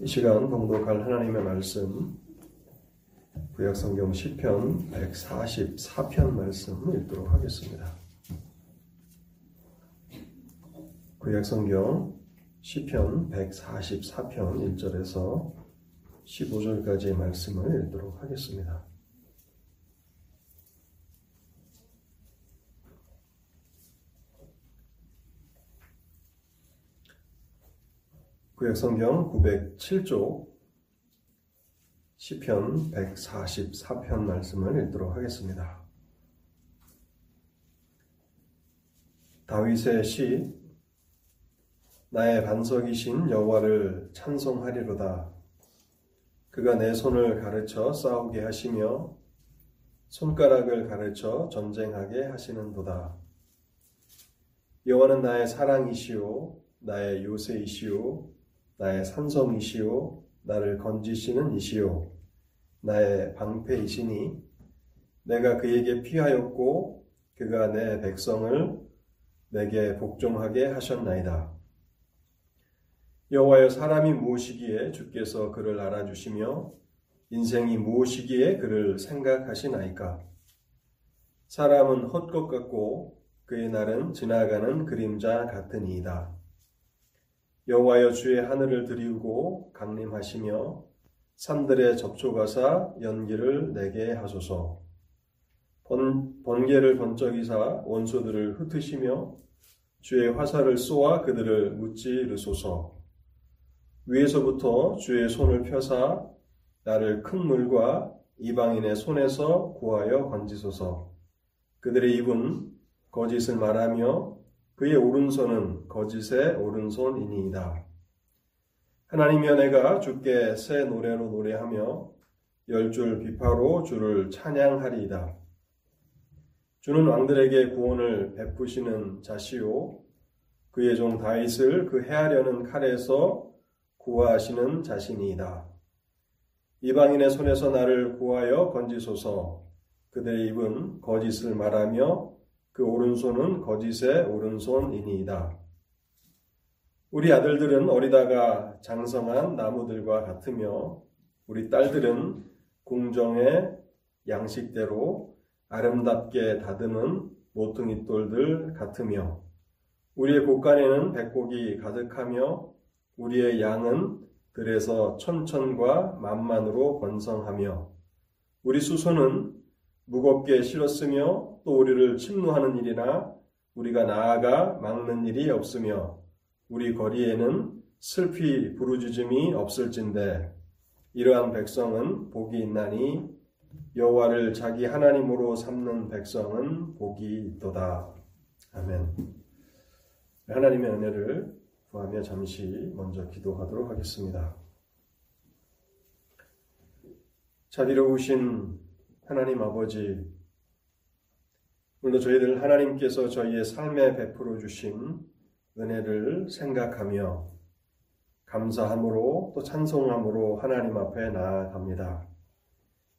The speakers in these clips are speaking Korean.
이 시간 봉독할 하나님의 말씀 구약성경 시편 144편 말씀 읽도록 하겠습니다. 구약성경 시편 144편 1절에서 15절까지의 말씀을 읽도록 하겠습니다. 구약성경 907쪽 시편 144편 말씀을 읽도록 하겠습니다. 다윗의 시 나의 반석이신 여호와를 찬송하리로다. 그가 내 손을 가르쳐 싸우게 하시며 손가락을 가르쳐 전쟁하게 하시는도다. 여호와는 나의 사랑이시오 나의 요새이시오 나의 산성이시오 나를 건지시는 이시오 나의 방패이시니 내가 그에게 피하였고 그가 내 백성을 내게 복종하게 하셨나이다. 여호와여 사람이 무엇이기에 주께서 그를 알아주시며 인생이 무엇이기에 그를 생각하시나이까? 사람은 헛것 같고 그의 날은 지나가는 그림자 같으니이다. 여호와여 주의 하늘을 들이우고 강림하시며 산들의 접촉하사 연기를 내게 하소서. 번, 번개를 번쩍이사 원소들을 흩으시며 주의 화살을 쏘아 그들을 무찌르소서. 위에서부터 주의 손을 펴사 나를 큰 물과 이방인의 손에서 구하여 건지소서. 그들의 입은 거짓을 말하며 그의 오른손은 거짓의 오른손이니이다. 하나님여 내가 주께 새 노래로 노래하며 열 줄 비파로 주를 찬양하리이다. 주는 왕들에게 구원을 베푸시는 자시오 그의 종 다윗을 그 해하려는 칼에서 구하시는 자신이다. 이방인의 손에서 나를 구하여 건지소서 그들의 입은 거짓을 말하며 그 오른손은 거짓의 오른손이니이다. 우리 아들들은 어리다가 장성한 나무들과 같으며 우리 딸들은 궁정의 양식대로 아름답게 다듬은 모퉁이 돌들 같으며 우리의 곳간에는 백곡이 가득하며 우리의 양은 들에서 천천과 만만으로 번성하며 우리 수소는 무겁게 실었으며 또 우리를 침노하는 일이나 우리가 나아가 막는 일이 없으며 우리 거리에는 슬피 부르짖음이 없을진데 이러한 백성은 복이 있나니 여호와를 자기 하나님으로 삼는 백성은 복이 있도다. 아멘. 하나님의 은혜를 구하며 잠시 먼저 기도하도록 하겠습니다. 자비로우신 하나님 아버지, 오늘도 저희들 하나님께서 저희의 삶에 베풀어 주신 은혜를 생각하며 감사함으로 또 찬송함으로 하나님 앞에 나아갑니다.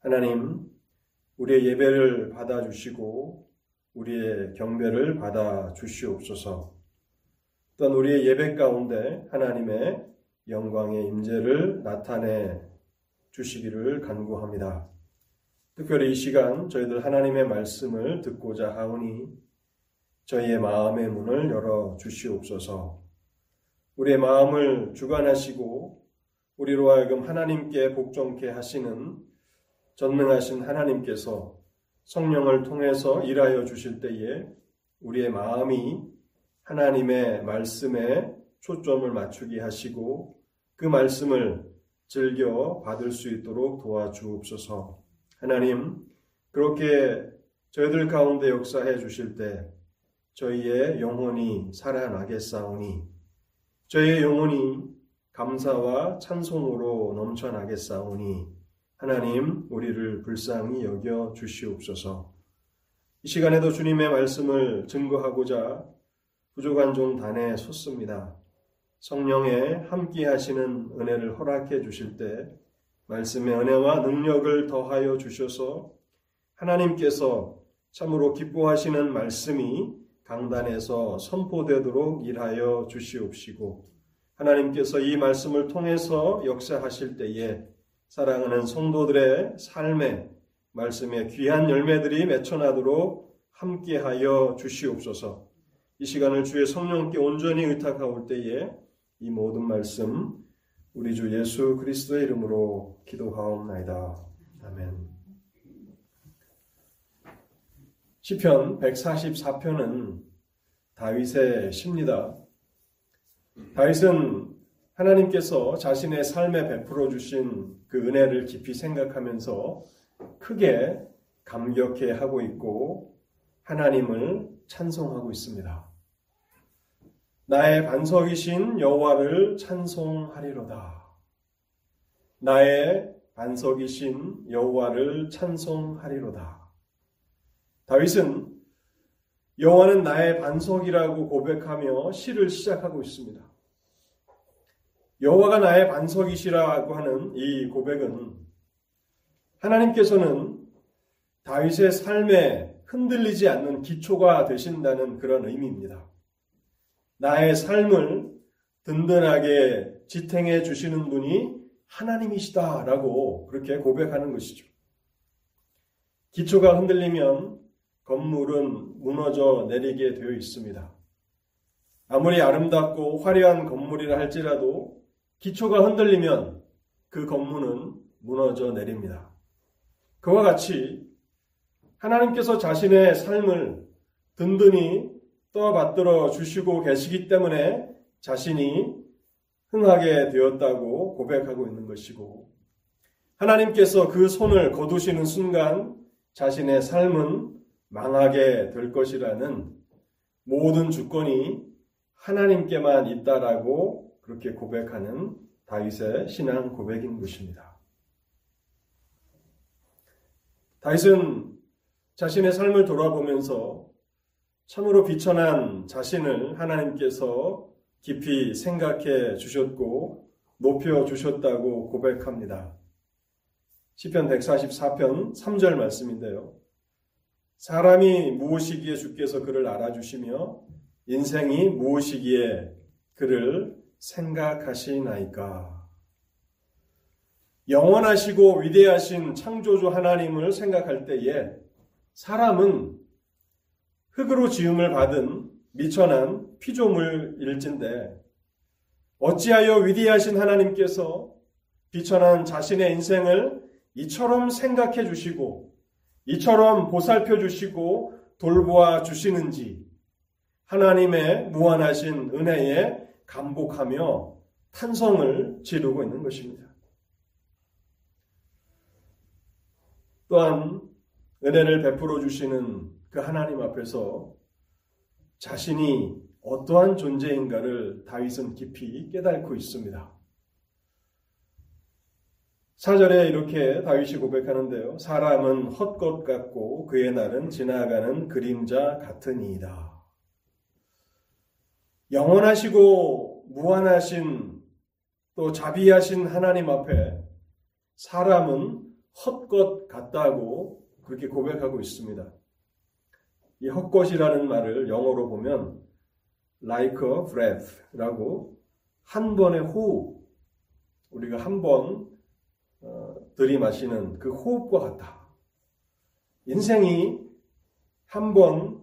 하나님, 우리의 예배를 받아주시고 우리의 경배를 받아주시옵소서. 또한 우리의 예배 가운데 하나님의 영광의 임재를 나타내 주시기를 간구합니다. 특별히 이 시간 저희들 하나님의 말씀을 듣고자 하오니 저희의 마음의 문을 열어 주시옵소서. 우리의 마음을 주관하시고 우리로 하여금 하나님께 복종케 하시는 전능하신 하나님께서 성령을 통해서 일하여 주실 때에 우리의 마음이 하나님의 말씀에 초점을 맞추게 하시고 그 말씀을 즐겨 받을 수 있도록 도와주옵소서. 하나님, 그렇게 저희들 가운데 역사해 주실 때 저희의 영혼이 살아나겠사오니 저희의 영혼이 감사와 찬송으로 넘쳐나겠사오니 하나님 우리를 불쌍히 여겨 주시옵소서. 이 시간에도 주님의 말씀을 증거하고자 부족한 종 단에 섰습니다. 성령의 함께 하시는 은혜를 허락해 주실 때 말씀의 은혜와 능력을 더하여 주셔서 하나님께서 참으로 기뻐하시는 말씀이 강단에서 선포되도록 일하여 주시옵시고 하나님께서 이 말씀을 통해서 역사하실 때에 사랑하는 성도들의 삶에 말씀의 귀한 열매들이 맺혀나도록 함께하여 주시옵소서. 이 시간을 주의 성령께 온전히 의탁하올 때에 이 모든 말씀 우리 주 예수 그리스도의 이름으로 기도하옵나이다. 아멘. 시편 144편은 다윗의 시입니다. 다윗은 하나님께서 자신의 삶에 베풀어 주신 그 은혜를 깊이 생각하면서 크게 감격해 하고 있고 하나님을 찬송하고 있습니다. 나의 반석이신 여호와를 찬송하리로다. 나의 반석이신 여호와를 찬송하리로다. 다윗은 여호와는 나의 반석이라고 고백하며 시를 시작하고 있습니다. 여호와가 나의 반석이시라고 하는 이 고백은 하나님께서는 다윗의 삶에 흔들리지 않는 기초가 되신다는 그런 의미입니다. 나의 삶을 든든하게 지탱해 주시는 분이 하나님이시다라고 그렇게 고백하는 것이죠. 기초가 흔들리면 건물은 무너져 내리게 되어 있습니다. 아무리 아름답고 화려한 건물이라 할지라도 기초가 흔들리면 그 건물은 무너져 내립니다. 그와 같이 하나님께서 자신의 삶을 든든히 떠받들어 주시고 계시기 때문에 자신이 흥하게 되었다고 고백하고 있는 것이고 하나님께서 그 손을 거두시는 순간 자신의 삶은 망하게 될 것이라는 모든 주권이 하나님께만 있다라고 그렇게 고백하는 다윗의 신앙 고백인 것입니다. 다윗은 자신의 삶을 돌아보면서 참으로 비천한 자신을 하나님께서 깊이 생각해 주셨고 높여 주셨다고 고백합니다. 시편 144편 3절 말씀인데요. 사람이 무엇이기에 주께서 그를 알아주시며 인생이 무엇이기에 그를 생각하시나이까. 영원하시고 위대하신 창조주 하나님을 생각할 때에 사람은 흙으로 지음을 받은 미천한 피조물일진데 어찌하여 위대하신 하나님께서 비천한 자신의 인생을 이처럼 생각해 주시고 이처럼 보살펴 주시고 돌보아 주시는지 하나님의 무한하신 은혜에 감복하며 탄성을 지르고 있는 것입니다. 또한 은혜를 베풀어 주시는 그 하나님 앞에서 자신이 어떠한 존재인가를 다윗은 깊이 깨닫고 있습니다. 4절에 이렇게 다윗이 고백하는데요. 사람은 헛것 같고 그의 날은 지나가는 그림자 같으니이다. 영원하시고 무한하신 또 자비하신 하나님 앞에 사람은 헛것 같다고 그렇게 고백하고 있습니다. 이 헛것이라는 말을 영어로 보면 like a breath라고 한 번의 호흡 우리가 한번 어, 들이마시는 그 호흡과 같다. 인생이 한 번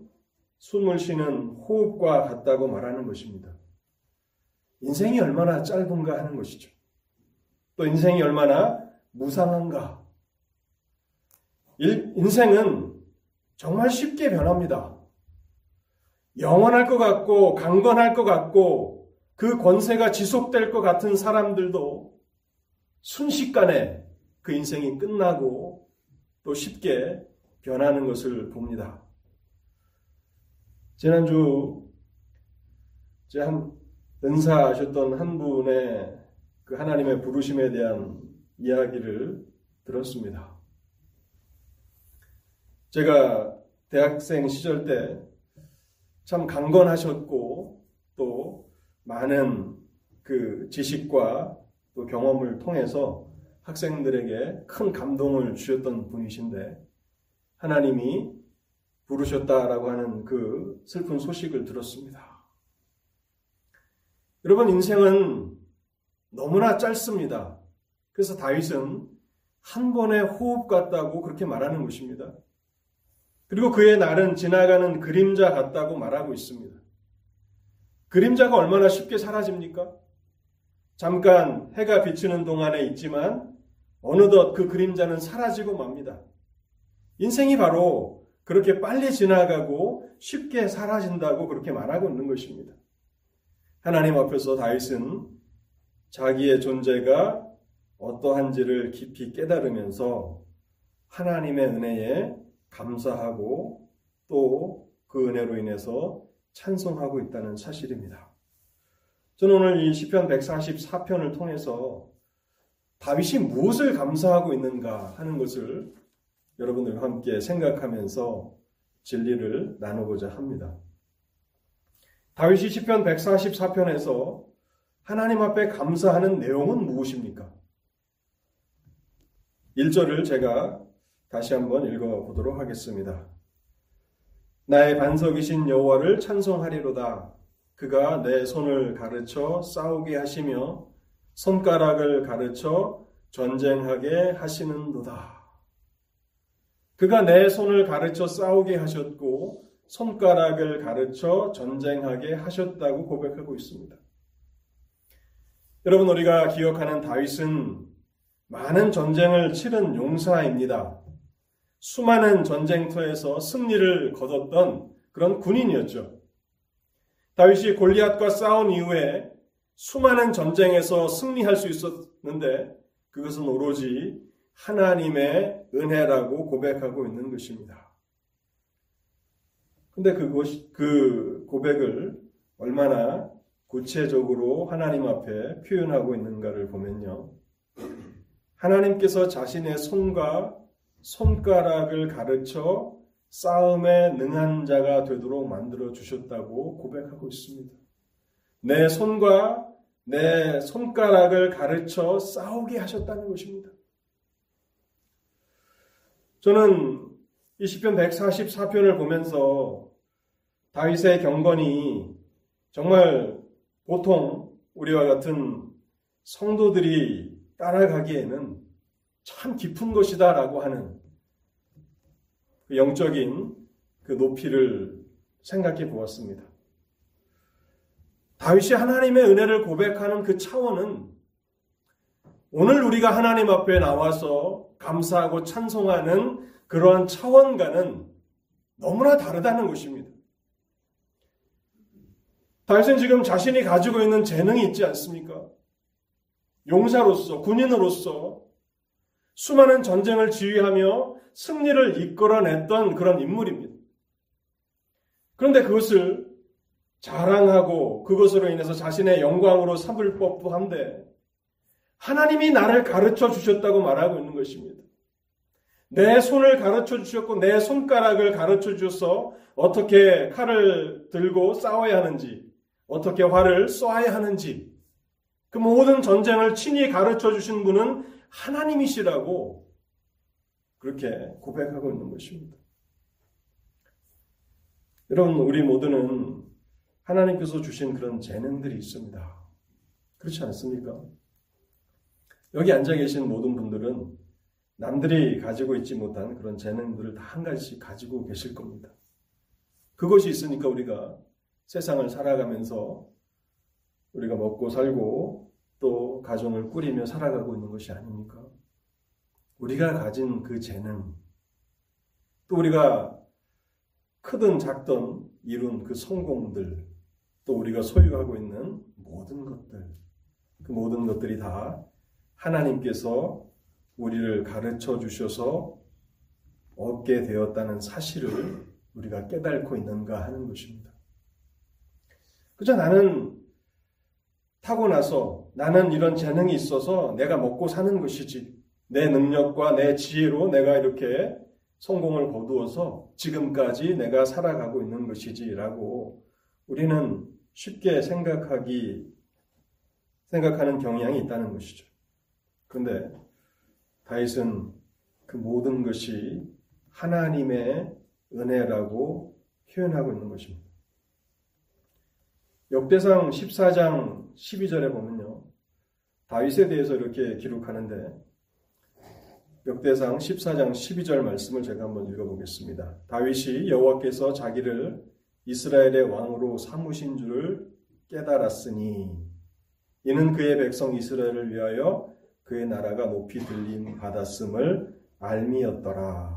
숨을 쉬는 호흡과 같다고 말하는 것입니다. 인생이 얼마나 짧은가 하는 것이죠. 또 인생이 얼마나 무상한가. 인생은 정말 쉽게 변합니다. 영원할 것 같고 강건할 것 같고 그 권세가 지속될 것 같은 사람들도 순식간에 그 인생이 끝나고 또 쉽게 변하는 것을 봅니다. 지난주 제 한 은사하셨던 한 분의 그 하나님의 부르심에 대한 이야기를 들었습니다. 제가 대학생 시절 때 참 강건하셨고 또 많은 그 지식과 또 경험을 통해서 학생들에게 큰 감동을 주셨던 분이신데 하나님이 부르셨다라고 하는 그 슬픈 소식을 들었습니다. 여러분 인생은 너무나 짧습니다. 그래서 다윗은 한 번의 호흡 같다고 그렇게 말하는 것입니다. 그리고 그의 날은 지나가는 그림자 같다고 말하고 있습니다. 그림자가 얼마나 쉽게 사라집니까? 잠깐 해가 비치는 동안에 있지만 어느덧 그 그림자는 사라지고 맙니다. 인생이 바로 그렇게 빨리 지나가고 쉽게 사라진다고 그렇게 말하고 있는 것입니다. 하나님 앞에서 다윗은 자기의 존재가 어떠한지를 깊이 깨달으면서 하나님의 은혜에 감사하고 또 그 은혜로 인해서 찬송하고 있다는 사실입니다. 저는 오늘 이 시편 144편을 통해서 다윗이 무엇을 감사하고 있는가 하는 것을 여러분들과 함께 생각하면서 진리를 나누고자 합니다. 다윗이 시편 144편에서 하나님 앞에 감사하는 내용은 무엇입니까? 1절을 제가 다시 한번 읽어보도록 하겠습니다. 나의 반석이신 여호와를 찬송하리로다. 그가 내 손을 가르쳐 싸우게 하시며 손가락을 가르쳐 전쟁하게 하시는도다. 그가 내 손을 가르쳐 싸우게 하셨고 손가락을 가르쳐 전쟁하게 하셨다고 고백하고 있습니다. 여러분 우리가 기억하는 다윗은 많은 전쟁을 치른 용사입니다. 수많은 전쟁터에서 승리를 거뒀던 그런 군인이었죠. 다윗이 골리앗과 싸운 이후에 수많은 전쟁에서 승리할 수 있었는데 그것은 오로지 하나님의 은혜라고 고백하고 있는 것입니다. 근데 그것, 그 고백을 얼마나 구체적으로 하나님 앞에 표현하고 있는가를 보면요. 하나님께서 자신의 손과 손가락을 가르쳐 싸움에 능한 자가 되도록 만들어 주셨다고 고백하고 있습니다. 내 손과 내 손가락을 가르쳐 싸우게 하셨다는 것입니다. 저는 이 시편 144편을 보면서 다윗의 경건이 정말 보통 우리와 같은 성도들이 따라가기에는 참 깊은 것이다 라고 하는 그 영적인 그 높이를 생각해 보았습니다. 다윗이 하나님의 은혜를 고백하는 그 차원은 오늘 우리가 하나님 앞에 나와서 감사하고 찬송하는 그러한 차원과는 너무나 다르다는 것입니다. 다윗은 지금 자신이 가지고 있는 재능이 있지 않습니까? 용사로서, 군인으로서 수많은 전쟁을 지휘하며 승리를 이끌어냈던 그런 인물입니다. 그런데 그것을 자랑하고 그것으로 인해서 자신의 영광으로 삼을 법도 한데 하나님이 나를 가르쳐 주셨다고 말하고 있는 것입니다. 내 손을 가르쳐 주셨고 내 손가락을 가르쳐 주셔서 어떻게 칼을 들고 싸워야 하는지 어떻게 활을 쏘아야 하는지 그 모든 전쟁을 친히 가르쳐 주신 분은 하나님이시라고 그렇게 고백하고 있는 것입니다. 여러분, 우리 모두는 하나님께서 주신 그런 재능들이 있습니다. 그렇지 않습니까? 여기 앉아 계신 모든 분들은 남들이 가지고 있지 못한 그런 재능들을 다 한 가지씩 가지고 계실 겁니다. 그것이 있으니까 우리가 세상을 살아가면서 우리가 먹고 살고 또 가정을 꾸리며 살아가고 있는 것이 아닙니까? 우리가 가진 그 재능, 또 우리가 크든 작든 이룬 그 성공들, 또 우리가 소유하고 있는 모든 것들, 그 모든 것들이 다 하나님께서 우리를 가르쳐 주셔서 얻게 되었다는 사실을 우리가 깨닫고 있는가 하는 것입니다. 그저 나는 타고나서 나는 이런 재능이 있어서 내가 먹고 사는 것이지. 내 능력과 내 지혜로 내가 이렇게 성공을 거두어서 지금까지 내가 살아가고 있는 것이지라고 우리는 쉽게 생각하기 생각하는 경향이 있다는 것이죠. 그런데 다윗은 그 모든 것이 하나님의 은혜라고 표현하고 있는 것입니다. 역대상 14장 12절에 보면요. 다윗에 대해서 이렇게 기록하는데 역대상 14장 12절 말씀을 제가 한번 읽어보겠습니다. 다윗이 여호와께서 자기를 이스라엘의 왕으로 삼으신 줄을 깨달았으니 이는 그의 백성 이스라엘을 위하여 그의 나라가 높이 들림 받았음을 알미였더라.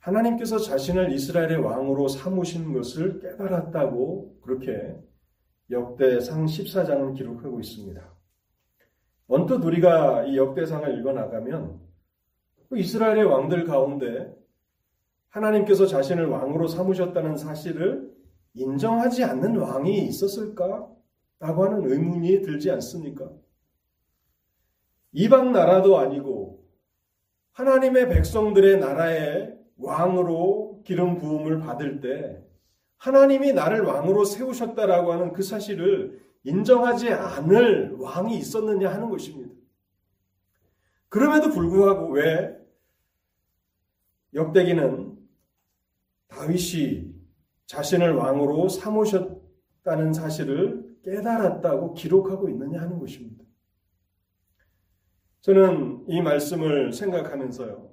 하나님께서 자신을 이스라엘의 왕으로 삼으신 것을 깨달았다고 그렇게 역대상 14장은 기록하고 있습니다. 언뜻 우리가 이 역대상을 읽어 나가면 그 이스라엘의 왕들 가운데 하나님께서 자신을 왕으로 삼으셨다는 사실을 인정하지 않는 왕이 있었을까? 라고 하는 의문이 들지 않습니까? 이방 나라도 아니고 하나님의 백성들의 나라의 왕으로 기름 부음을 받을 때 하나님이 나를 왕으로 세우셨다라고 하는 그 사실을 인정하지 않을 왕이 있었느냐 하는 것입니다. 그럼에도 불구하고 왜 역대기는 다윗이 자신을 왕으로 삼으셨다는 사실을 깨달았다고 기록하고 있느냐 하는 것입니다. 저는 이 말씀을 생각하면서요.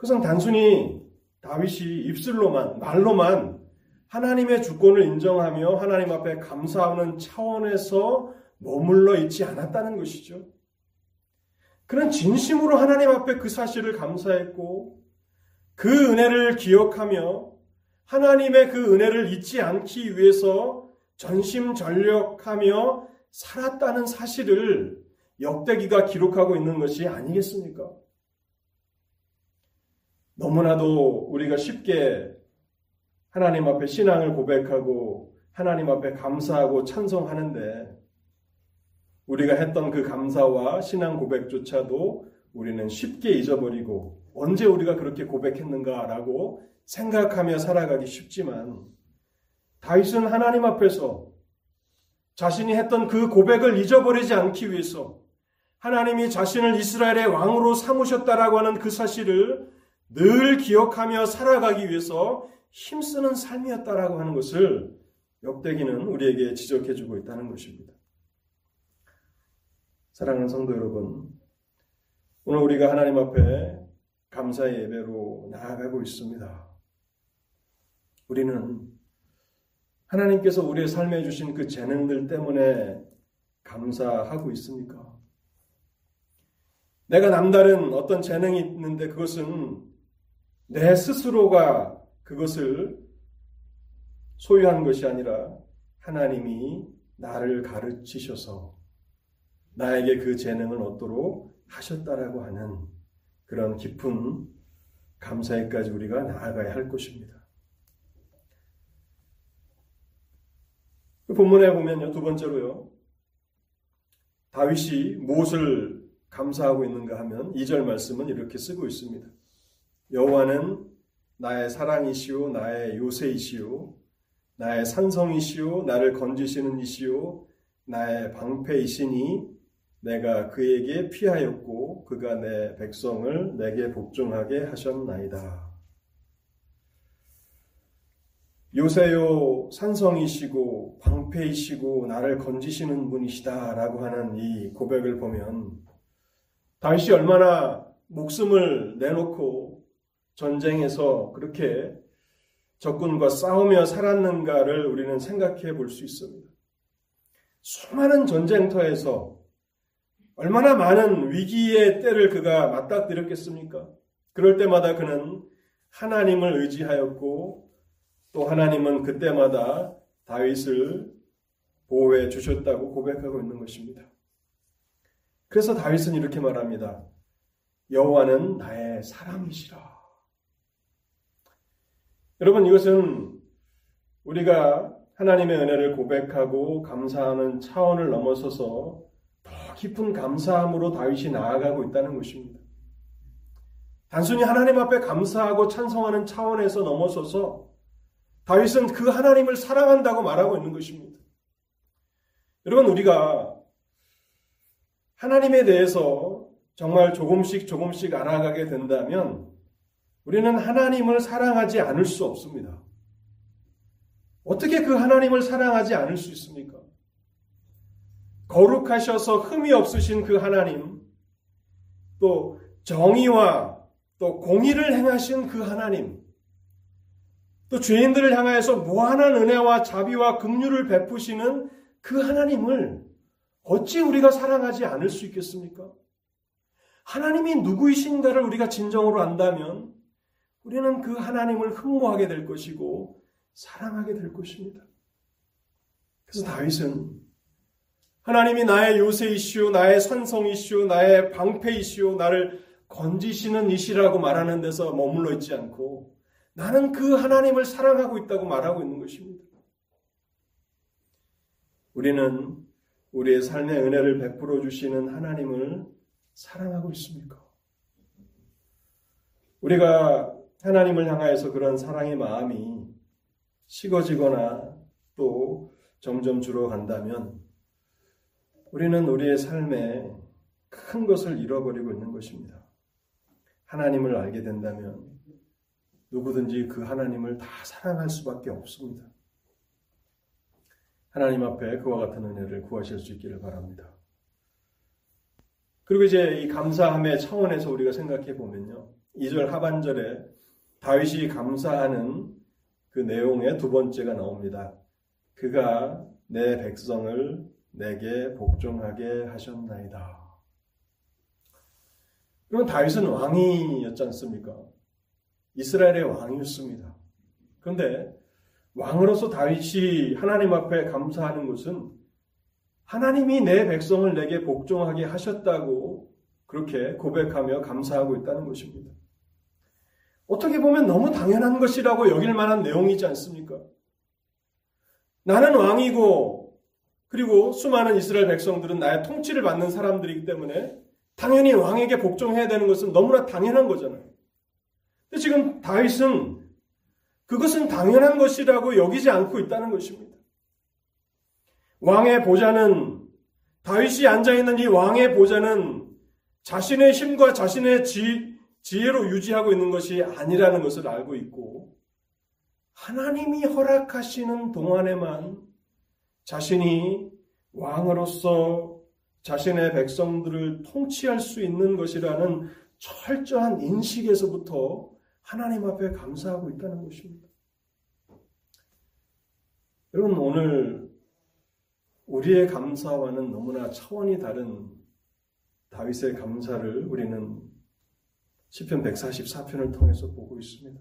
그것은 단순히 다윗이 입술로만, 말로만 하나님의 주권을 인정하며 하나님 앞에 감사하는 차원에서 머물러 있지 않았다는 것이죠. 그는 진심으로 하나님 앞에 그 사실을 감사했고 그 은혜를 기억하며 하나님의 그 은혜를 잊지 않기 위해서 전심전력하며 살았다는 사실을 역대기가 기록하고 있는 것이 아니겠습니까? 너무나도 우리가 쉽게 하나님 앞에 신앙을 고백하고 하나님 앞에 감사하고 찬송하는데 우리가 했던 그 감사와 신앙 고백조차도 우리는 쉽게 잊어버리고 언제 우리가 그렇게 고백했는가라고 생각하며 살아가기 쉽지만 다윗은 하나님 앞에서 자신이 했던 그 고백을 잊어버리지 않기 위해서 하나님이 자신을 이스라엘의 왕으로 삼으셨다라고 하는 그 사실을 늘 기억하며 살아가기 위해서 힘쓰는 삶이었다라고 하는 것을 역대기는 우리에게 지적해 주고 있다는 것입니다. 사랑하는 성도 여러분, 오늘 우리가 하나님 앞에 감사의 예배로 나아가고 있습니다. 우리는 하나님께서 우리의 삶에 주신 그 재능들 때문에 감사하고 있습니까? 내가 남다른 어떤 재능이 있는데 그것은 내 스스로가 그것을 소유한 것이 아니라 하나님이 나를 가르치셔서 나에게 그 재능을 얻도록 하셨다라고 하는 그런 깊은 감사에까지 우리가 나아가야 할 것입니다. 그 본문에 보면요, 두 번째로요, 다윗이 무엇을 감사하고 있는가 하면 2절 말씀은 이렇게 쓰고 있습니다. 여호와는 나의 사랑이시오 나의 요새이시오 나의 산성이시오 나를 건지시는 이시오 나의 방패이시니 내가 그에게 피하였고 그가 내 백성을 내게 복종하게 하셨나이다. 요새요 산성이시고 방패이시고 나를 건지시는 분이시다라고 하는 이 고백을 보면 다윗이 얼마나 목숨을 내놓고 전쟁에서 그렇게 적군과 싸우며 살았는가를 우리는 생각해 볼 수 있습니다. 수많은 전쟁터에서 얼마나 많은 위기의 때를 그가 맞닥뜨렸겠습니까? 그럴 때마다 그는 하나님을 의지하였고 또 하나님은 그때마다 다윗을 보호해 주셨다고 고백하고 있는 것입니다. 그래서 다윗은 이렇게 말합니다. 여호와는 나의 사랑이시라. 여러분 이것은 우리가 하나님의 은혜를 고백하고 감사하는 차원을 넘어서서 더 깊은 감사함으로 다윗이 나아가고 있다는 것입니다. 단순히 하나님 앞에 감사하고 찬송하는 차원에서 넘어서서 다윗은 그 하나님을 사랑한다고 말하고 있는 것입니다. 여러분 우리가 하나님에 대해서 정말 조금씩 조금씩 알아가게 된다면 우리는 하나님을 사랑하지 않을 수 없습니다. 어떻게 그 하나님을 사랑하지 않을 수 있습니까? 거룩하셔서 흠이 없으신 그 하나님, 또 정의와 또 공의를 행하신 그 하나님, 또 죄인들을 향하여서 무한한 은혜와 자비와 긍휼을 베푸시는 그 하나님을 어찌 우리가 사랑하지 않을 수 있겠습니까? 하나님이 누구이신가를 우리가 진정으로 안다면 우리는 그 하나님을 흠모하게 될 것이고 사랑하게 될 것입니다. 그래서 다윗은 하나님이 나의 요새이시오, 나의 산성이시오, 나의 방패이시오, 나를 건지시는 이시라고 말하는 데서 머물러 있지 않고 나는 그 하나님을 사랑하고 있다고 말하고 있는 것입니다. 우리는 우리의 삶의 은혜를 베풀어 주시는 하나님을 사랑하고 있습니까? 우리가 하나님을 향하여서 그런 사랑의 마음이 식어지거나 또 점점 줄어간다면 우리는 우리의 삶에 큰 것을 잃어버리고 있는 것입니다. 하나님을 알게 된다면 누구든지 그 하나님을 다 사랑할 수밖에 없습니다. 하나님 앞에 그와 같은 은혜를 구하실 수 있기를 바랍니다. 그리고 이제 이 감사함의 차원에서 우리가 생각해 보면요. 2절 하반절에 다윗이 감사하는 그 내용의 두 번째가 나옵니다. 그가 내 백성을 내게 복종하게 하셨나이다. 그럼 다윗은 왕이었지 않습니까? 이스라엘의 왕이었습니다. 그런데 왕으로서 다윗이 하나님 앞에 감사하는 것은 하나님이 내 백성을 내게 복종하게 하셨다고 그렇게 고백하며 감사하고 있다는 것입니다. 어떻게 보면 너무 당연한 것이라고 여길 만한 내용이지 않습니까? 나는 왕이고 그리고 수많은 이스라엘 백성들은 나의 통치를 받는 사람들이기 때문에 당연히 왕에게 복종해야 되는 것은 너무나 당연한 거잖아요. 근데 지금 다윗은 그것은 당연한 것이라고 여기지 않고 있다는 것입니다. 왕의 보좌는 다윗이 앉아 있는 이 왕의 보좌는 자신의 힘과 자신의 지, 지혜로 유지하고 있는 것이 아니라는 것을 알고 있고 하나님이 허락하시는 동안에만 자신이 왕으로서 자신의 백성들을 통치할 수 있는 것이라는 철저한 인식에서부터 하나님 앞에 감사하고 있다는 것입니다. 여러분, 오늘 우리의 감사와는 너무나 차원이 다른 다윗의 감사를 우리는 시편 144편을 통해서 보고 있습니다.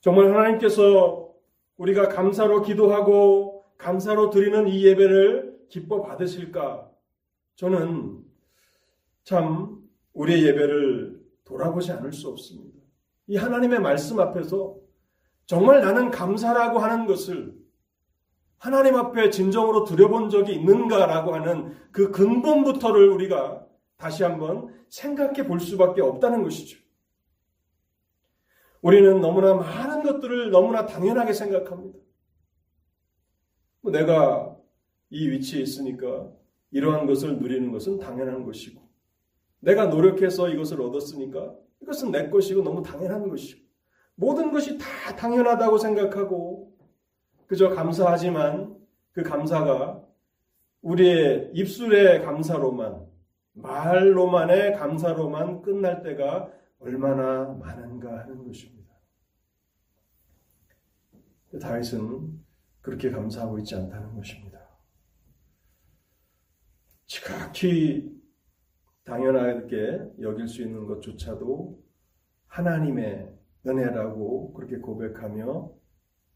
정말 하나님께서 우리가 감사로 기도하고 감사로 드리는 이 예배를 기뻐 받으실까? 저는 참 우리의 예배를 돌아보지 않을 수 없습니다. 이 하나님의 말씀 앞에서 정말 나는 감사라고 하는 것을 하나님 앞에 진정으로 드려본 적이 있는가라고 하는 그 근본부터를 우리가 다시 한번 생각해 볼 수밖에 없다는 것이죠. 우리는 너무나 많은 것들을 너무나 당연하게 생각합니다. 뭐 내가 이 위치에 있으니까 이러한 것을 누리는 것은 당연한 것이고, 내가 노력해서 이것을 얻었으니까 이것은 내 것이고 너무 당연한 것이고, 모든 것이 다 당연하다고 생각하고, 그저 감사하지만 그 감사가 우리의 입술의 감사로만, 말로만의 감사로만 끝날 때가 얼마나 많은가 하는 것입니다. 다윗은 그렇게 감사하고 있지 않다는 것입니다. 지각히 당연하게 여길 수 있는 것조차도 하나님의 은혜라고 그렇게 고백하며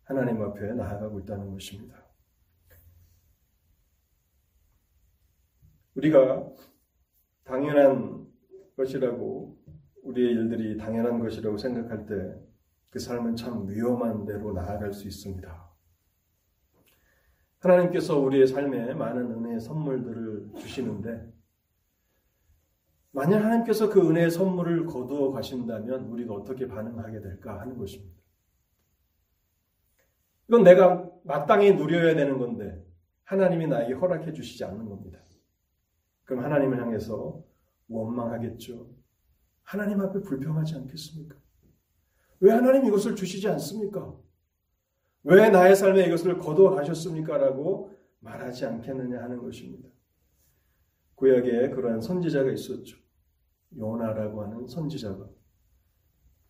하나님 앞에 나아가고 있다는 것입니다. 우리가 당연한 것이라고 우리의 일들이 당연한 것이라고 생각할 때 그 삶은 참 위험한 대로 나아갈 수 있습니다. 하나님께서 우리의 삶에 많은 은혜의 선물들을 주시는데 만약 하나님께서 그 은혜의 선물을 거두어 가신다면 우리가 어떻게 반응하게 될까 하는 것입니다. 이건 내가 마땅히 누려야 되는 건데 하나님이 나에게 허락해 주시지 않는 겁니다. 그럼 하나님을 향해서 원망하겠죠. 하나님 앞에 불평하지 않겠습니까? 왜 하나님 이것을 주시지 않습니까? 왜 나의 삶에 이것을 거두어 가셨습니까? 라고 말하지 않겠느냐 하는 것입니다. 구약에 그러한 선지자가 있었죠. 요나라고 하는 선지자가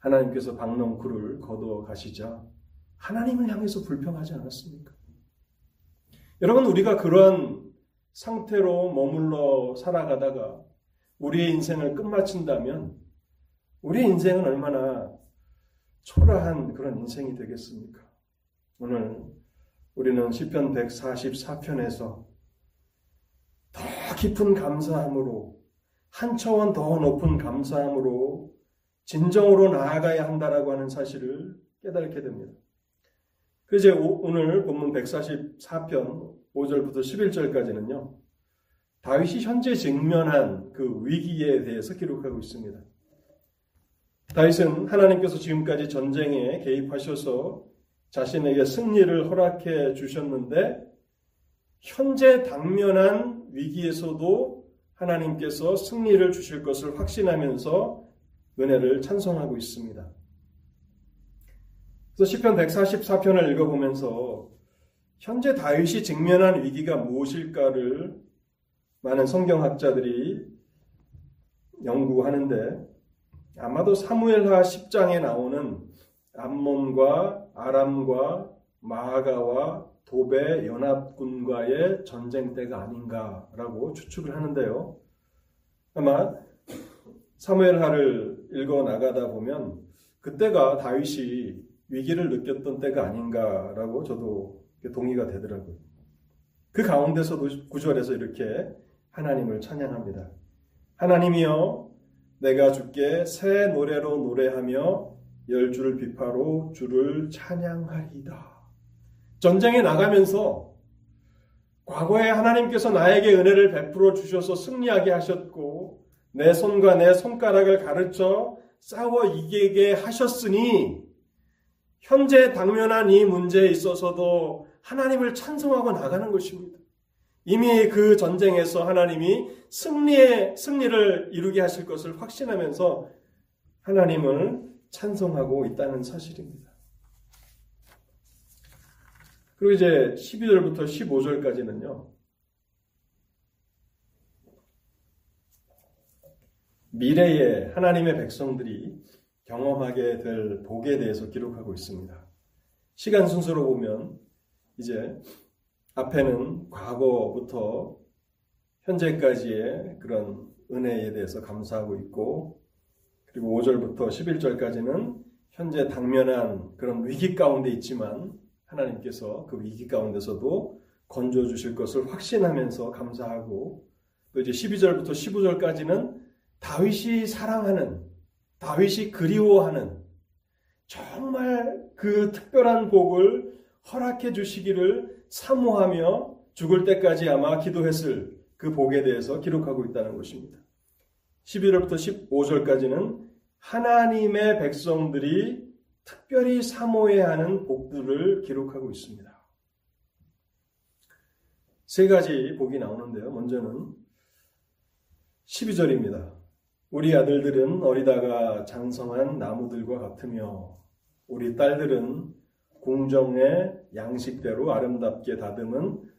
하나님께서 박농쿨을 거두어 가시자 하나님을 향해서 불평하지 않았습니까? 여러분 우리가 그러한 상태로 머물러 살아가다가 우리의 인생을 끝마친다면 우리의 인생은 얼마나 초라한 그런 인생이 되겠습니까? 오늘 우리는 시편 144편에서 더 깊은 감사함으로 한 차원 더 높은 감사함으로 진정으로 나아가야 한다라고 하는 사실을 깨닫게 됩니다. 그래서 오늘 본문 144편 5절부터 11절까지는요. 다윗이 현재 직면한 그 위기에 대해서 기록하고 있습니다. 다윗은 하나님께서 지금까지 전쟁에 개입하셔서 자신에게 승리를 허락해 주셨는데 현재 당면한 위기에서도 하나님께서 승리를 주실 것을 확신하면서 은혜를 찬송하고 있습니다. 그래서 시편 144편을 읽어보면서 현재 다윗이 직면한 위기가 무엇일까를 많은 성경학자들이 연구하는데 아마도 사무엘하 10장에 나오는 암몬과 아람과 마하가와 도배 연합군과의 전쟁 때가 아닌가라고 추측을 하는데요. 아마 사무엘하를 읽어 나가다 보면 그때가 다윗이 위기를 느꼈던 때가 아닌가라고 저도 동의가 되더라고요. 그 가운데서도 구절에서 이렇게 하나님을 찬양합니다. 하나님이여 내가 주께 새 노래로 노래하며 열 줄을 비파로 주를 찬양하리다. 전쟁에 나가면서 과거에 하나님께서 나에게 은혜를 베풀어 주셔서 승리하게 하셨고 내 손과 내 손가락을 가르쳐 싸워 이기게 하셨으니 현재 당면한 이 문제에 있어서도 하나님을 찬송하고 나가는 것입니다. 이미 그 전쟁에서 하나님이 승리의 승리를 이루게 하실 것을 확신하면서 하나님을 찬송하고 있다는 사실입니다. 그리고 이제 12절부터 15절까지는요. 미래에 하나님의 백성들이 경험하게 될 복에 대해서 기록하고 있습니다. 시간 순서로 보면 이제 앞에는 과거부터 현재까지의 그런 은혜에 대해서 감사하고 있고 그리고 5절부터 11절까지는 현재 당면한 그런 위기 가운데 있지만 하나님께서 그 위기 가운데서도 건져 주실 것을 확신하면서 감사하고 또 이제 12절부터 15절까지는 다윗이 사랑하는 다윗이 그리워하는 정말 그 특별한 복을 허락해 주시기를 사모하며 죽을 때까지 아마 기도했을 그 복에 대해서 기록하고 있다는 것입니다. 11월부터 15절까지는 하나님의 백성들이 특별히 사모해야 하는 복들을 기록하고 있습니다. 세 가지 복이 나오는데요. 먼저는 12절입니다. 우리 아들들은 어리다가 장성한 나무들과 같으며 우리 딸들은 궁정의 양식대로 아름답게 다듬은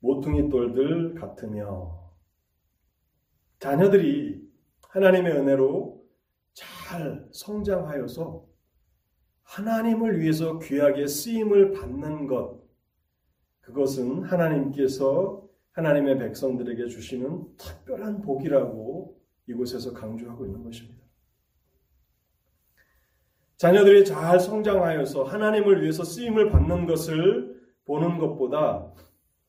모퉁이 돌들 같으며 자녀들이 하나님의 은혜로 잘 성장하여서 하나님을 위해서 귀하게 쓰임을 받는 것 그것은 하나님께서 하나님의 백성들에게 주시는 특별한 복이라고 이곳에서 강조하고 있는 것입니다. 자녀들이 잘 성장하여서 하나님을 위해서 쓰임을 받는 것을 보는 것보다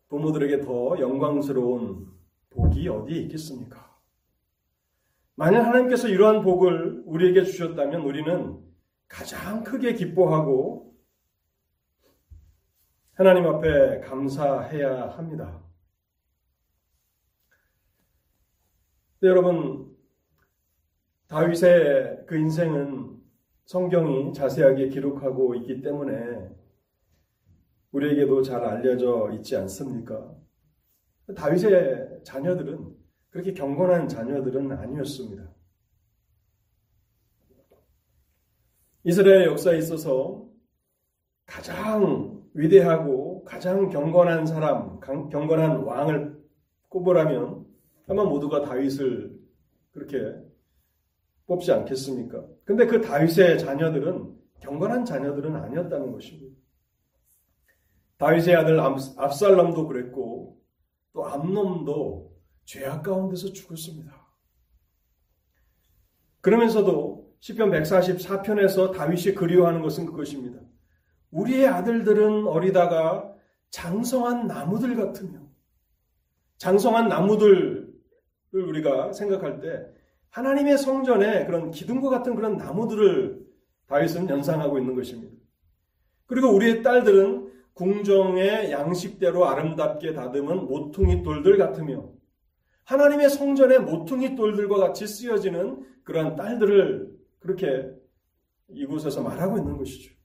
부모들에게 더 영광스러운 복이 어디에 있겠습니까? 만약 하나님께서 이러한 복을 우리에게 주셨다면 우리는 가장 크게 기뻐하고 하나님 앞에 감사해야 합니다. 네, 여러분 다윗의 그 인생은 성경이 자세하게 기록하고 있기 때문에 우리에게도 잘 알려져 있지 않습니까? 다윗의 자녀들은 그렇게 경건한 자녀들은 아니었습니다. 이스라엘 역사에 있어서 가장 위대하고 가장 경건한 사람, 경건한 왕을 꼽으라면 아마 모두가 다윗을 그렇게 뽑지 않겠습니까? 근데 그 다윗의 자녀들은 경건한 자녀들은 아니었다는 것입니다. 다윗의 아들 압살롬도 그랬고 또 암놈도 죄악 가운데서 죽었습니다. 그러면서도 시편 144편에서 다윗이 그리워하는 것은 그것입니다. 우리의 아들들은 어리다가 장성한 나무들 같으며 장성한 나무들을 우리가 생각할 때 하나님의 성전에 그런 기둥과 같은 그런 나무들을 다윗은 연상하고 있는 것입니다. 그리고 우리의 딸들은 궁정의 양식대로 아름답게 다듬은 모퉁이 돌들 같으며 하나님의 성전의 모퉁이 돌들과 같이 쓰여지는 그러한 딸들을 그렇게 이곳에서 말하고 있는 것이죠.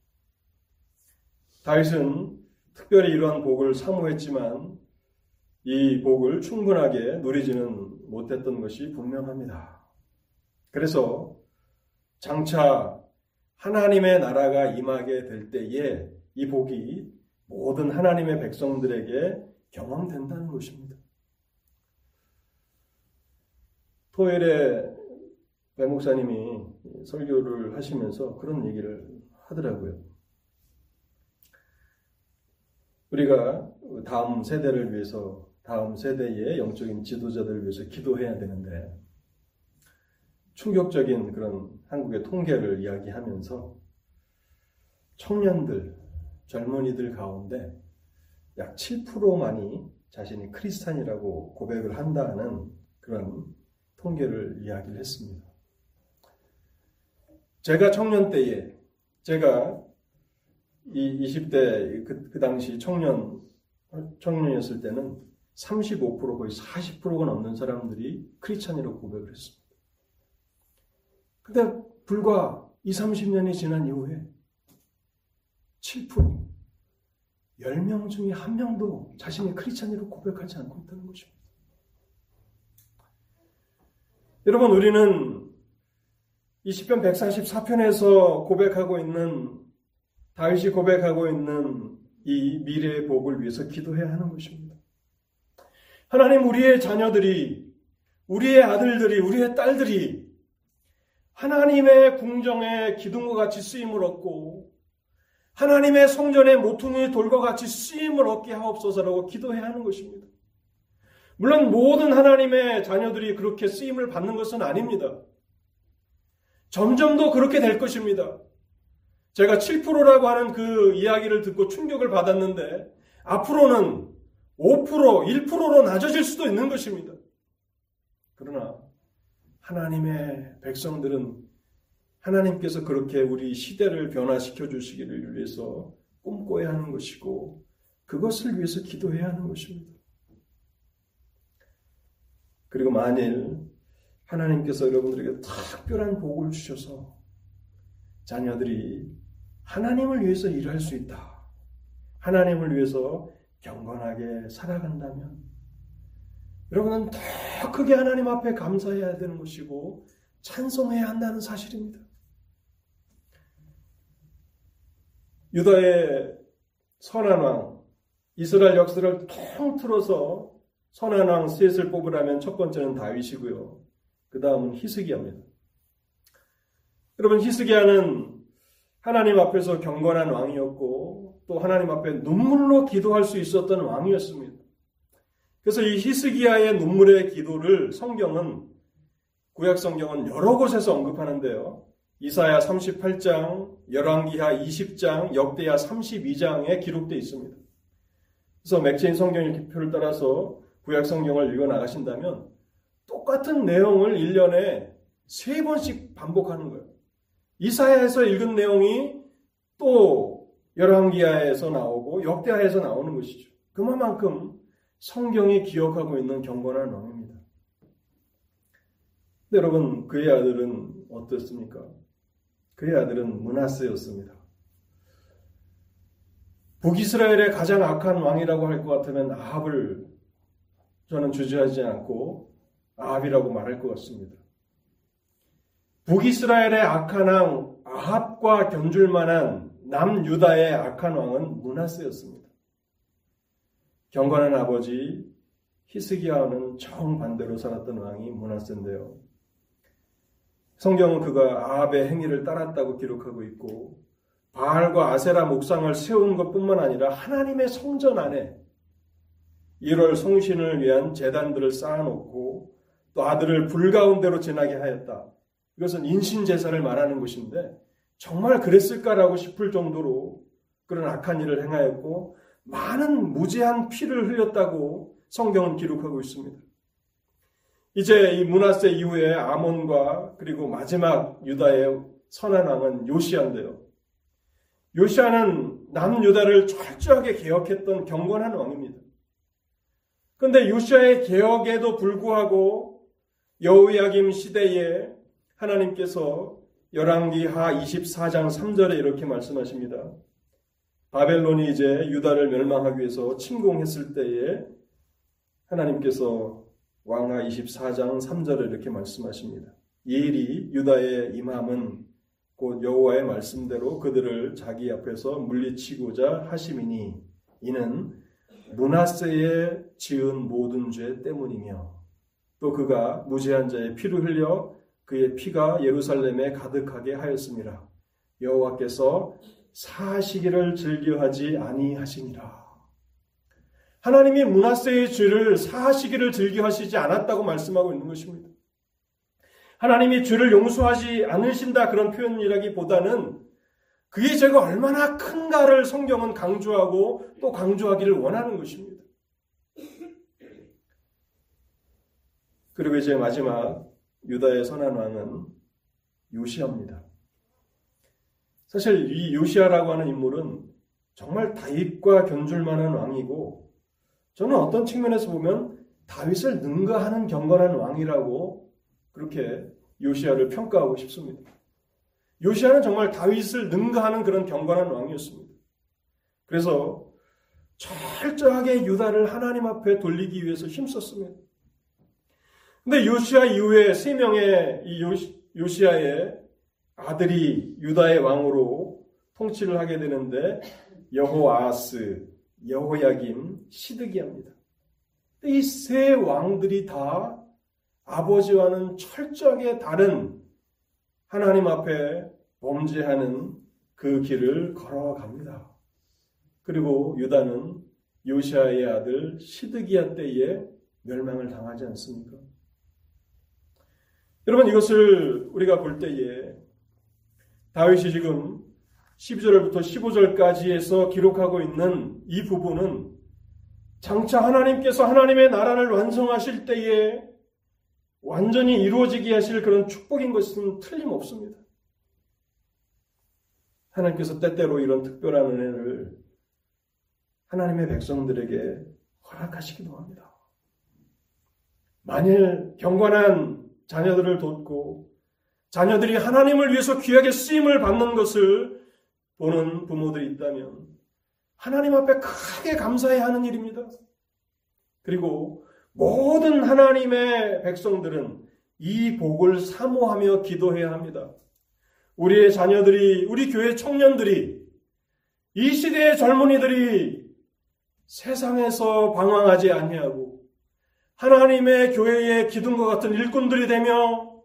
다윗은 특별히 이러한 복을 사모했지만 이 복을 충분하게 누리지는 못했던 것이 분명합니다. 그래서 장차 하나님의 나라가 임하게 될 때에 이 복이 모든 하나님의 백성들에게 경험된다는 것입니다. 토요일에 배 목사님이 설교를 하시면서 그런 얘기를 하더라고요. 우리가 다음 세대를 위해서, 다음 세대의 영적인 지도자들을 위해서 기도해야 되는데, 충격적인 그런 한국의 통계를 이야기하면서 청년들, 젊은이들 가운데 약 7%만이 자신이 크리스탄이라고 고백을 한다는 그런 통계를 이야기를 했습니다. 제가 청년 때에, 제가 이 20대 그, 그 당시 청년, 청년이었을 때는 35% 거의 40%가 넘는 사람들이 크리스찬이라고 고백을 했습니다. 근데 불과 2, 30년이 지난 이후에 7% 10명 중에 한 명도 자신이 크리스찬이라고 고백하지 않고 있다는 것입니다. 여러분 우리는 20편 144편에서 고백하고 있는 다윗이 고백하고 있는 이 미래의 복을 위해서 기도해야 하는 것입니다. 하나님 우리의 자녀들이 우리의 아들들이 우리의 딸들이 하나님의 궁정의 기둥과 같이 쓰임을 얻고 하나님의 성전의 모퉁이 돌과 같이 쓰임을 얻게 하옵소서라고 기도해야 하는 것입니다. 물론 모든 하나님의 자녀들이 그렇게 쓰임을 받는 것은 아닙니다. 점점 더 그렇게 될 것입니다. 제가 7%라고 하는 그 이야기를 듣고 충격을 받았는데 앞으로는 5%, 1%로 낮아질 수도 있는 것입니다. 그러나 하나님의 백성들은 하나님께서 그렇게 우리 시대를 변화시켜 주시기를 위해서 꿈꿔야 하는 것이고 그것을 위해서 기도해야 하는 것입니다. 그리고 만일 하나님께서 여러분들에게 특별한 복을 주셔서 자녀들이 하나님을 위해서 일할 수 있다. 하나님을 위해서 경건하게 살아간다면 여러분은 더 크게 하나님 앞에 감사해야 되는 것이고 찬송해야 한다는 사실입니다. 유다의 선한 왕, 이스라엘 역사를 통틀어서 선한 왕 셋을 뽑으라면 첫 번째는 다윗이고요. 그 다음은 히스기야입니다. 여러분 히스기야는 하나님 앞에서 경건한 왕이었고 또 하나님 앞에 눈물로 기도할 수 있었던 왕이었습니다. 그래서 이 히스기야의 눈물의 기도를 성경은 구약 성경은 여러 곳에서 언급하는데요. 이사야 38장, 열왕기하 20장, 역대하 32장에 기록되어 있습니다. 그래서 맥체인 성경 읽기표를 따라서 구약 성경을 읽어 나가신다면 똑같은 내용을 1년에 세 번씩 반복하는 거예요. 이사야에서 읽은 내용이 또 열왕기하에서 나오고 역대하에서 나오는 것이죠. 그만큼 성경이 기억하고 있는 경건한 왕입니다. 여러분 그의 아들은 어떻습니까? 그의 아들은 문하스였습니다. 북이스라엘의 가장 악한 왕이라고 할 것 같으면 아합을 저는 주저하지 않고 아합이라고 말할 것 같습니다. 북이스라엘의 악한 왕 아합과 견줄 만한 남유다의 악한 왕은 문하세였습니다. 경건한 아버지 히스기야와는 정반대로 살았던 왕이 문하세인데요. 성경은 그가 아합의 행위를 따랐다고 기록하고 있고 바알과 아세라 목상을 세운 것뿐만 아니라 하나님의 성전 안에 1월 송신을 위한 재단들을 쌓아놓고 또 아들을 불 가운데로 지나게 하였다. 이것은 인신 제사를 말하는 것인데 정말 그랬을까라고 싶을 정도로 그런 악한 일을 행하였고 많은 무제한 피를 흘렸다고 성경은 기록하고 있습니다. 이제 이 문하세 이후에 아몬과 그리고 마지막 유다의 선한 왕은 요시아인데요. 요시아는 남유다를 철저하게 개혁했던 경건한 왕입니다. 그런데 요시아의 개혁에도 불구하고 여우야김 시대에 하나님께서 열왕기하 24장 3절에 이렇게 말씀하십니다. 바벨론이 이제 유다를 멸망하기 위해서 침공했을 때에 하나님께서 왕하 24장 3절에 이렇게 말씀하십니다. 이 일이 유다의 임함은 곧 여호와의 말씀대로 그들을 자기 앞에서 물리치고자 하심이니 이는 문하세에 지은 모든 죄 때문이며 또 그가 무죄한 자의 피를 흘려 그의 피가 예루살렘에 가득하게 하였습니다. 여호와께서 사시기를 즐겨하지 아니하시니라. 하나님이 문하세의 죄를 사하시기를 즐겨하시지 않았다고 말씀하고 있는 것입니다. 하나님이 죄를 용서하지 않으신다 그런 표현이라기보다는 그의 죄가 얼마나 큰가를 성경은 강조하고 또 강조하기를 원하는 것입니다. 그리고 이제 마지막 유다의 선한 왕은 요시아입니다. 사실 이 요시아라고 하는 인물은 정말 다윗과 견줄 만한 왕이고 저는 어떤 측면에서 보면 다윗을 능가하는 경건한 왕이라고 그렇게 요시아를 평가하고 싶습니다. 요시아는 정말 다윗을 능가하는 그런 경건한 왕이었습니다. 그래서 철저하게 유다를 하나님 앞에 돌리기 위해서 힘썼습니다. 근데 요시아 이후에 세 명의 이 요시, 아의 아들이 유다의 왕으로 통치를 하게 되는데 여호아스, 여호야김, 시드기야입니다. 이 세 왕들이 다 아버지와는 철저하게 다른 하나님 앞에 범죄하는 그 길을 걸어갑니다. 그리고 유다는 요시아의 아들 시드기야 때에 멸망을 당하지 않습니까? 여러분 이것을 우리가 볼 때에 다윗이 지금 12절부터 15절까지 해서 기록하고 있는 이 부분은 장차 하나님께서 하나님의 나라를 완성하실 때에 완전히 이루어지게 하실 그런 축복인 것은 틀림없습니다. 하나님께서 때때로 이런 특별한 은혜를 하나님의 백성들에게 허락하시기도 합니다. 만일 경건한 자녀들을 돕고 자녀들이 하나님을 위해서 귀하게 쓰임을 받는 것을 보는 부모들이 있다면 하나님 앞에 크게 감사해야 하는 일입니다. 그리고 모든 하나님의 백성들은 이 복을 사모하며 기도해야 합니다. 우리의 자녀들이, 우리 교회 청년들이, 이 시대의 젊은이들이 세상에서 방황하지 아니하고 하나님의 교회의 기둥과 같은 일꾼들이 되며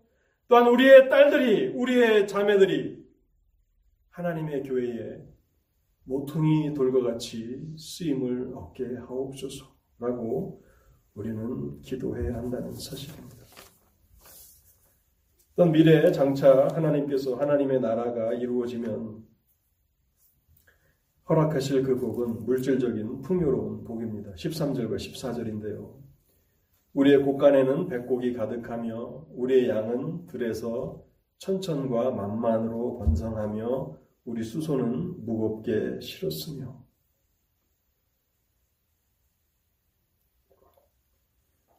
또한 우리의 딸들이, 우리의 자매들이 하나님의 교회에 모퉁이 돌과 같이 쓰임을 얻게 하옵소서라고 우리는 기도해야 한다는 사실입니다. 어떤 미래에 장차 하나님께서 하나님의 나라가 이루어지면 허락하실 그 복은 물질적인 풍요로운 복입니다. 13절과 14절인데요. 우리의 곳간에는 백곡이 가득하며 우리의 양은 들에서 천천과 만만으로 번성하며 우리 수소는 무겁게 실었으며.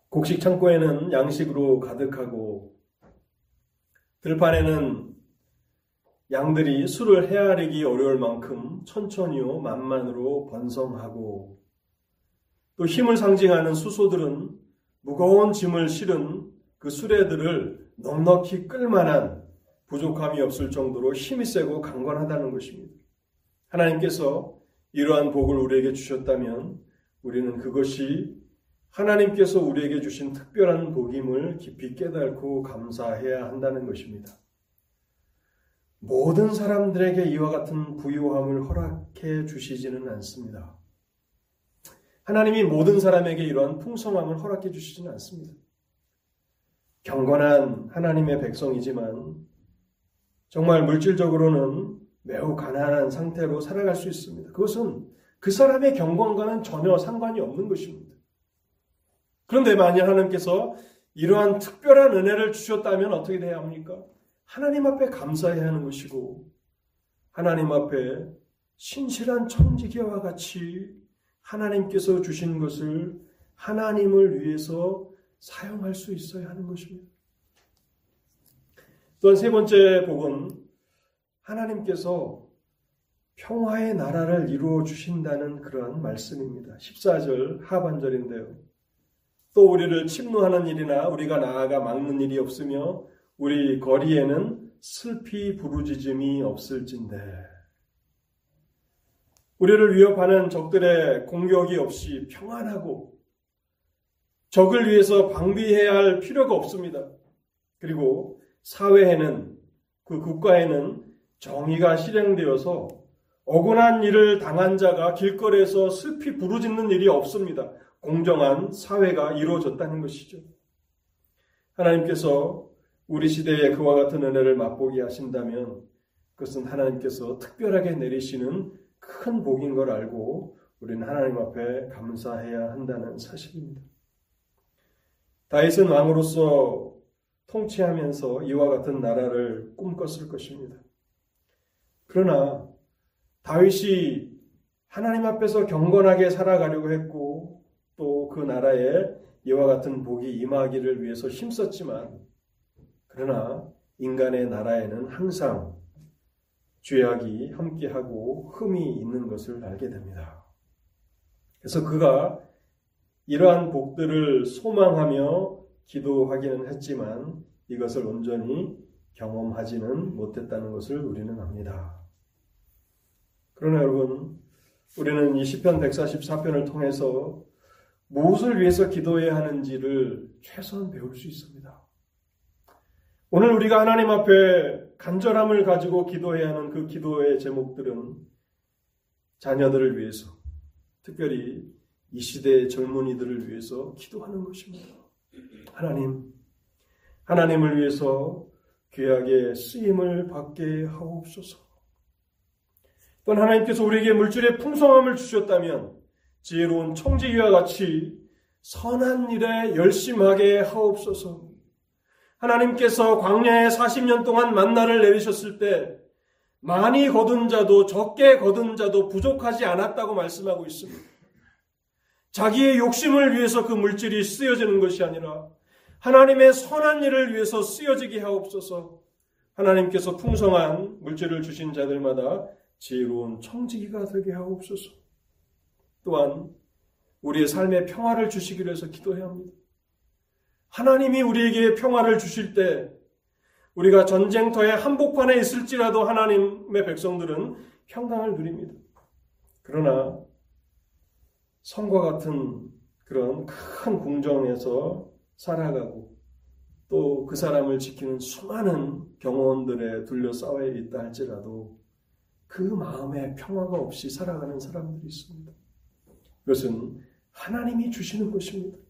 곡식 창고에는 양식으로 가득하고 들판에는 양들이 술을 헤아리기 어려울 만큼 천천히요 만만으로 번성하고 또 힘을 상징하는 수소들은 무거운 짐을 실은 그 수레들을 넉넉히 끌만한 부족함이 없을 정도로 힘이 세고 강건하다는 것입니다. 하나님께서 이러한 복을 우리에게 주셨다면 우리는 그것이 하나님께서 우리에게 주신 특별한 복임을 깊이 깨닫고 감사해야 한다는 것입니다. 모든 사람들에게 이와 같은 부유함을 허락해 주시지는 않습니다. 하나님이 모든 사람에게 이러한 풍성함을 허락해 주시지는 않습니다. 경건한 하나님의 백성이지만 정말 물질적으로는 매우 가난한 상태로 살아갈 수 있습니다. 그것은 그 사람의 경건과는 전혀 상관이 없는 것입니다. 그런데 만약 하나님께서 이러한 특별한 은혜를 주셨다면 어떻게 돼야 합니까? 하나님 앞에 감사해야 하는 것이고 하나님 앞에 신실한 청지기와 같이 하나님께서 주신 것을 하나님을 위해서 사용할 수 있어야 하는 것입니다. 또한 세 번째 복은 하나님께서 평화의 나라를 이루어 주신다는 그러한 말씀입니다. 14절 하반절인데요. 또 우리를 침노하는 일이나 우리가 나아가 막는 일이 없으며 우리 거리에는 슬피 부르짖음이 없을진데 우리를 위협하는 적들의 공격이 없이 평안하고 적을 위해서 방비해야 할 필요가 없습니다. 그리고 사회에는 그 국가에는 정의가 실행되어서 억울한 일을 당한 자가 길거리에서 슬피 부르짖는 일이 없습니다. 공정한 사회가 이루어졌다는 것이죠. 하나님께서 우리 시대에 그와 같은 은혜를 맛보게 하신다면 그것은 하나님께서 특별하게 내리시는 큰 복인 걸 알고 우리는 하나님 앞에 감사해야 한다는 사실입니다. 다윗은 왕으로서 통치하면서 이와 같은 나라를 꿈꿨을 것입니다. 그러나 다윗이 하나님 앞에서 경건하게 살아가려고 했고 또 그 나라에 이와 같은 복이 임하기를 위해서 힘썼지만 그러나 인간의 나라에는 항상 죄악이 함께하고 흠이 있는 것을 알게 됩니다. 그래서 그가 이러한 복들을 소망하며 기도하기는 했지만 이것을 온전히 경험하지는 못했다는 것을 우리는 압니다. 그러나 여러분, 우리는 이 시편 144편을 통해서 무엇을 위해서 기도해야 하는지를 최소한 배울 수 있습니다. 오늘 우리가 하나님 앞에 간절함을 가지고 기도해야 하는 그 기도의 제목들은 자녀들을 위해서, 특별히 이 시대의 젊은이들을 위해서 기도하는 것입니다. 하나님, 하나님을 위해서 귀하게 쓰임을 받게 하옵소서. 또한 하나님께서 우리에게 물질의 풍성함을 주셨다면 지혜로운 청지기와 같이 선한 일에 열심하게 하옵소서. 하나님께서 광야에 40년 동안 만나를 내리셨을 때 많이 거둔 자도 적게 거둔 자도 부족하지 않았다고 말씀하고 있습니다. 자기의 욕심을 위해서 그 물질이 쓰여지는 것이 아니라 하나님의 선한 일을 위해서 쓰여지게 하옵소서. 하나님께서 풍성한 물질을 주신 자들마다 지혜로운 청지기가 되게 하옵소서. 또한 우리의 삶의 평화를 주시기를 해서 기도해야 합니다. 하나님이 우리에게 평화를 주실 때 우리가 전쟁터의 한복판에 있을지라도 하나님의 백성들은 평강을 누립니다. 그러나 성과 같은 그런 큰 궁정에서 살아가고 또 그 사람을 지키는 수많은 경호원들에 둘러싸여 있다 할지라도 그 마음에 평화가 없이 살아가는 사람들이 있습니다. 그것은 하나님이 주시는 것입니다.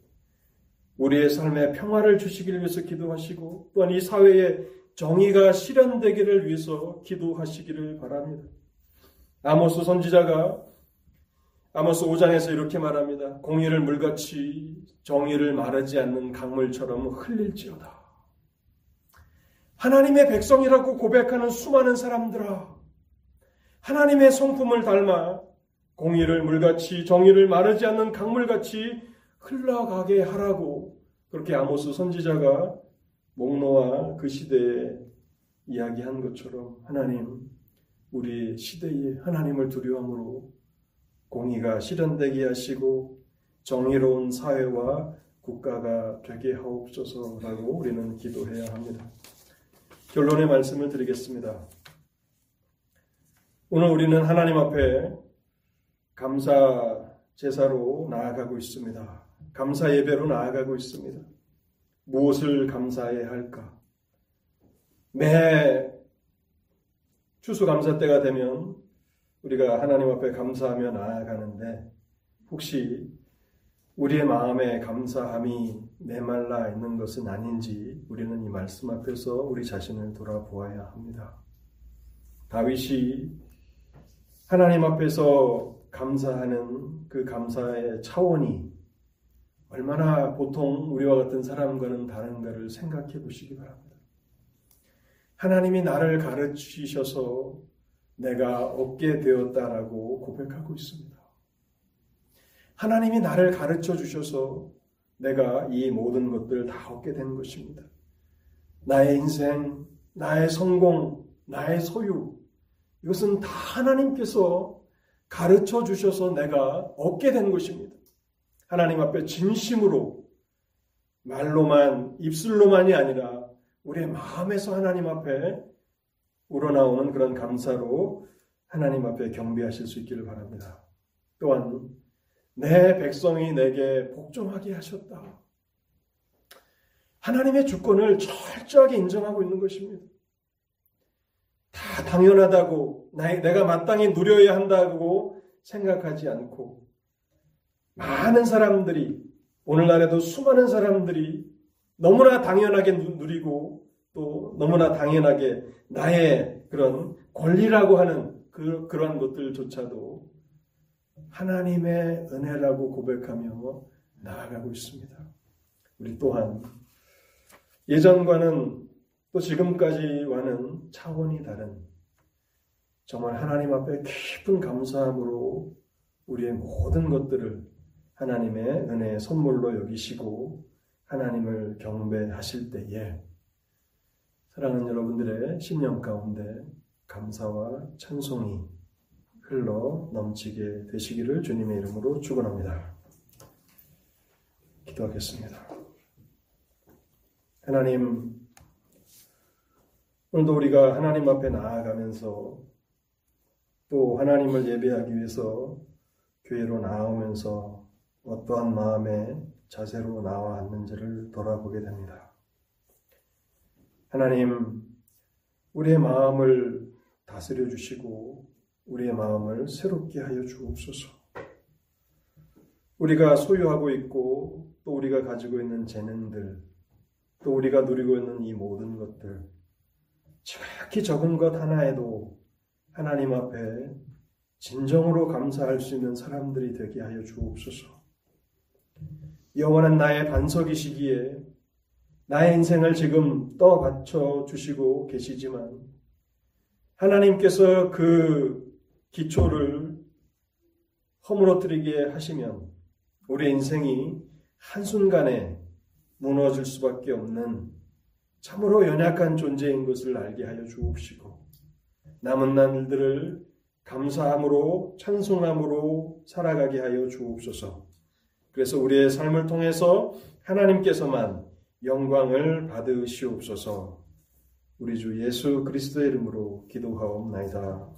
우리의 삶에 평화를 주시기를 위해서 기도하시고 또한 이 사회에 정의가 실현되기를 위해서 기도하시기를 바랍니다. 아모스 선지자가 아모스 5장에서 이렇게 말합니다. 공의를 물같이 정의를 말하지 않는 강물처럼 흘릴지어다. 하나님의 백성이라고 고백하는 수많은 사람들아, 하나님의 성품을 닮아 공의를 물같이 정의를 마르지 않는 강물같이 흘러가게 하라고 그렇게 아모스 선지자가 목노와 그 시대에 이야기한 것처럼 하나님 우리 시대에 하나님을 두려움으로 공의가 실현되게 하시고 정의로운 사회와 국가가 되게 하옵소서라고 우리는 기도해야 합니다. 결론의 말씀을 드리겠습니다. 오늘 우리는 하나님 앞에 감사 제사로 나아가고 있습니다. 감사 예배로 나아가고 있습니다. 무엇을 감사해야 할까? 매 추수 감사 때가 되면 우리가 하나님 앞에 감사하며 나아가는데 혹시 우리의 마음에 감사함이 메말라 있는 것은 아닌지 우리는 이 말씀 앞에서 우리 자신을 돌아보아야 합니다. 다윗이 하나님 앞에서 감사하는 그 감사의 차원이 얼마나 보통 우리와 같은 사람과는 다른가를 생각해 보시기 바랍니다. 하나님이 나를 가르치셔서 내가 얻게 되었다라고 고백하고 있습니다. 하나님이 나를 가르쳐 주셔서 내가 이 모든 것들을 다 얻게 된 것입니다. 나의 인생, 나의 성공, 나의 소유, 이것은 다 하나님께서 가르쳐 주셔서 내가 얻게 된 것입니다. 하나님 앞에 진심으로 말로만, 입술로만이 아니라 우리의 마음에서 하나님 앞에 우러나오는 그런 감사로 하나님 앞에 경배하실 수 있기를 바랍니다. 또한 내 백성이 내게 복종하게 하셨다. 하나님의 주권을 철저하게 인정하고 있는 것입니다. 다 당연하다고 내가 마땅히 누려야 한다고 생각하지 않고 많은 사람들이 오늘날에도 수많은 사람들이 너무나 당연하게 누리고 또 너무나 당연하게 나의 그런 권리라고 하는 그, 그런 것들조차도 하나님의 은혜라고 고백하며 나아가고 있습니다. 우리 또한 예전과는 또 지금까지와는 차원이 다른 정말 하나님 앞에 깊은 감사함으로 우리의 모든 것들을 하나님의 은혜의 선물로 여기시고 하나님을 경배하실 때에 사랑하는 여러분들의 심령 가운데 감사와 찬송이 흘러 넘치게 되시기를 주님의 이름으로 축원합니다. 기도하겠습니다. 하나님 오늘도 우리가 하나님 앞에 나아가면서 또 하나님을 예배하기 위해서 교회로 나오면서 어떠한 마음의 자세로 나와왔는지를 돌아보게 됩니다. 하나님, 우리의 마음을 다스려 주시고 우리의 마음을 새롭게 하여 주옵소서. 우리가 소유하고 있고 또 우리가 가지고 있는 재능들, 또 우리가 누리고 있는 이 모든 것들, 지극히 적은 것 하나에도 하나님 앞에 진정으로 감사할 수 있는 사람들이 되게 하여 주옵소서. 영원한 나의 반석이시기에 나의 인생을 지금 떠받쳐 주시고 계시지만 하나님께서 그 기초를 허물어뜨리게 하시면 우리 인생이 한순간에 무너질 수밖에 없는 참으로 연약한 존재인 것을 알게 하여 주옵시고 남은 날들을 감사함으로 찬송함으로 살아가게 하여 주옵소서. 그래서 우리의 삶을 통해서 하나님께서만 영광을 받으시옵소서. 우리 주 예수 그리스도의 이름으로 기도하옵나이다.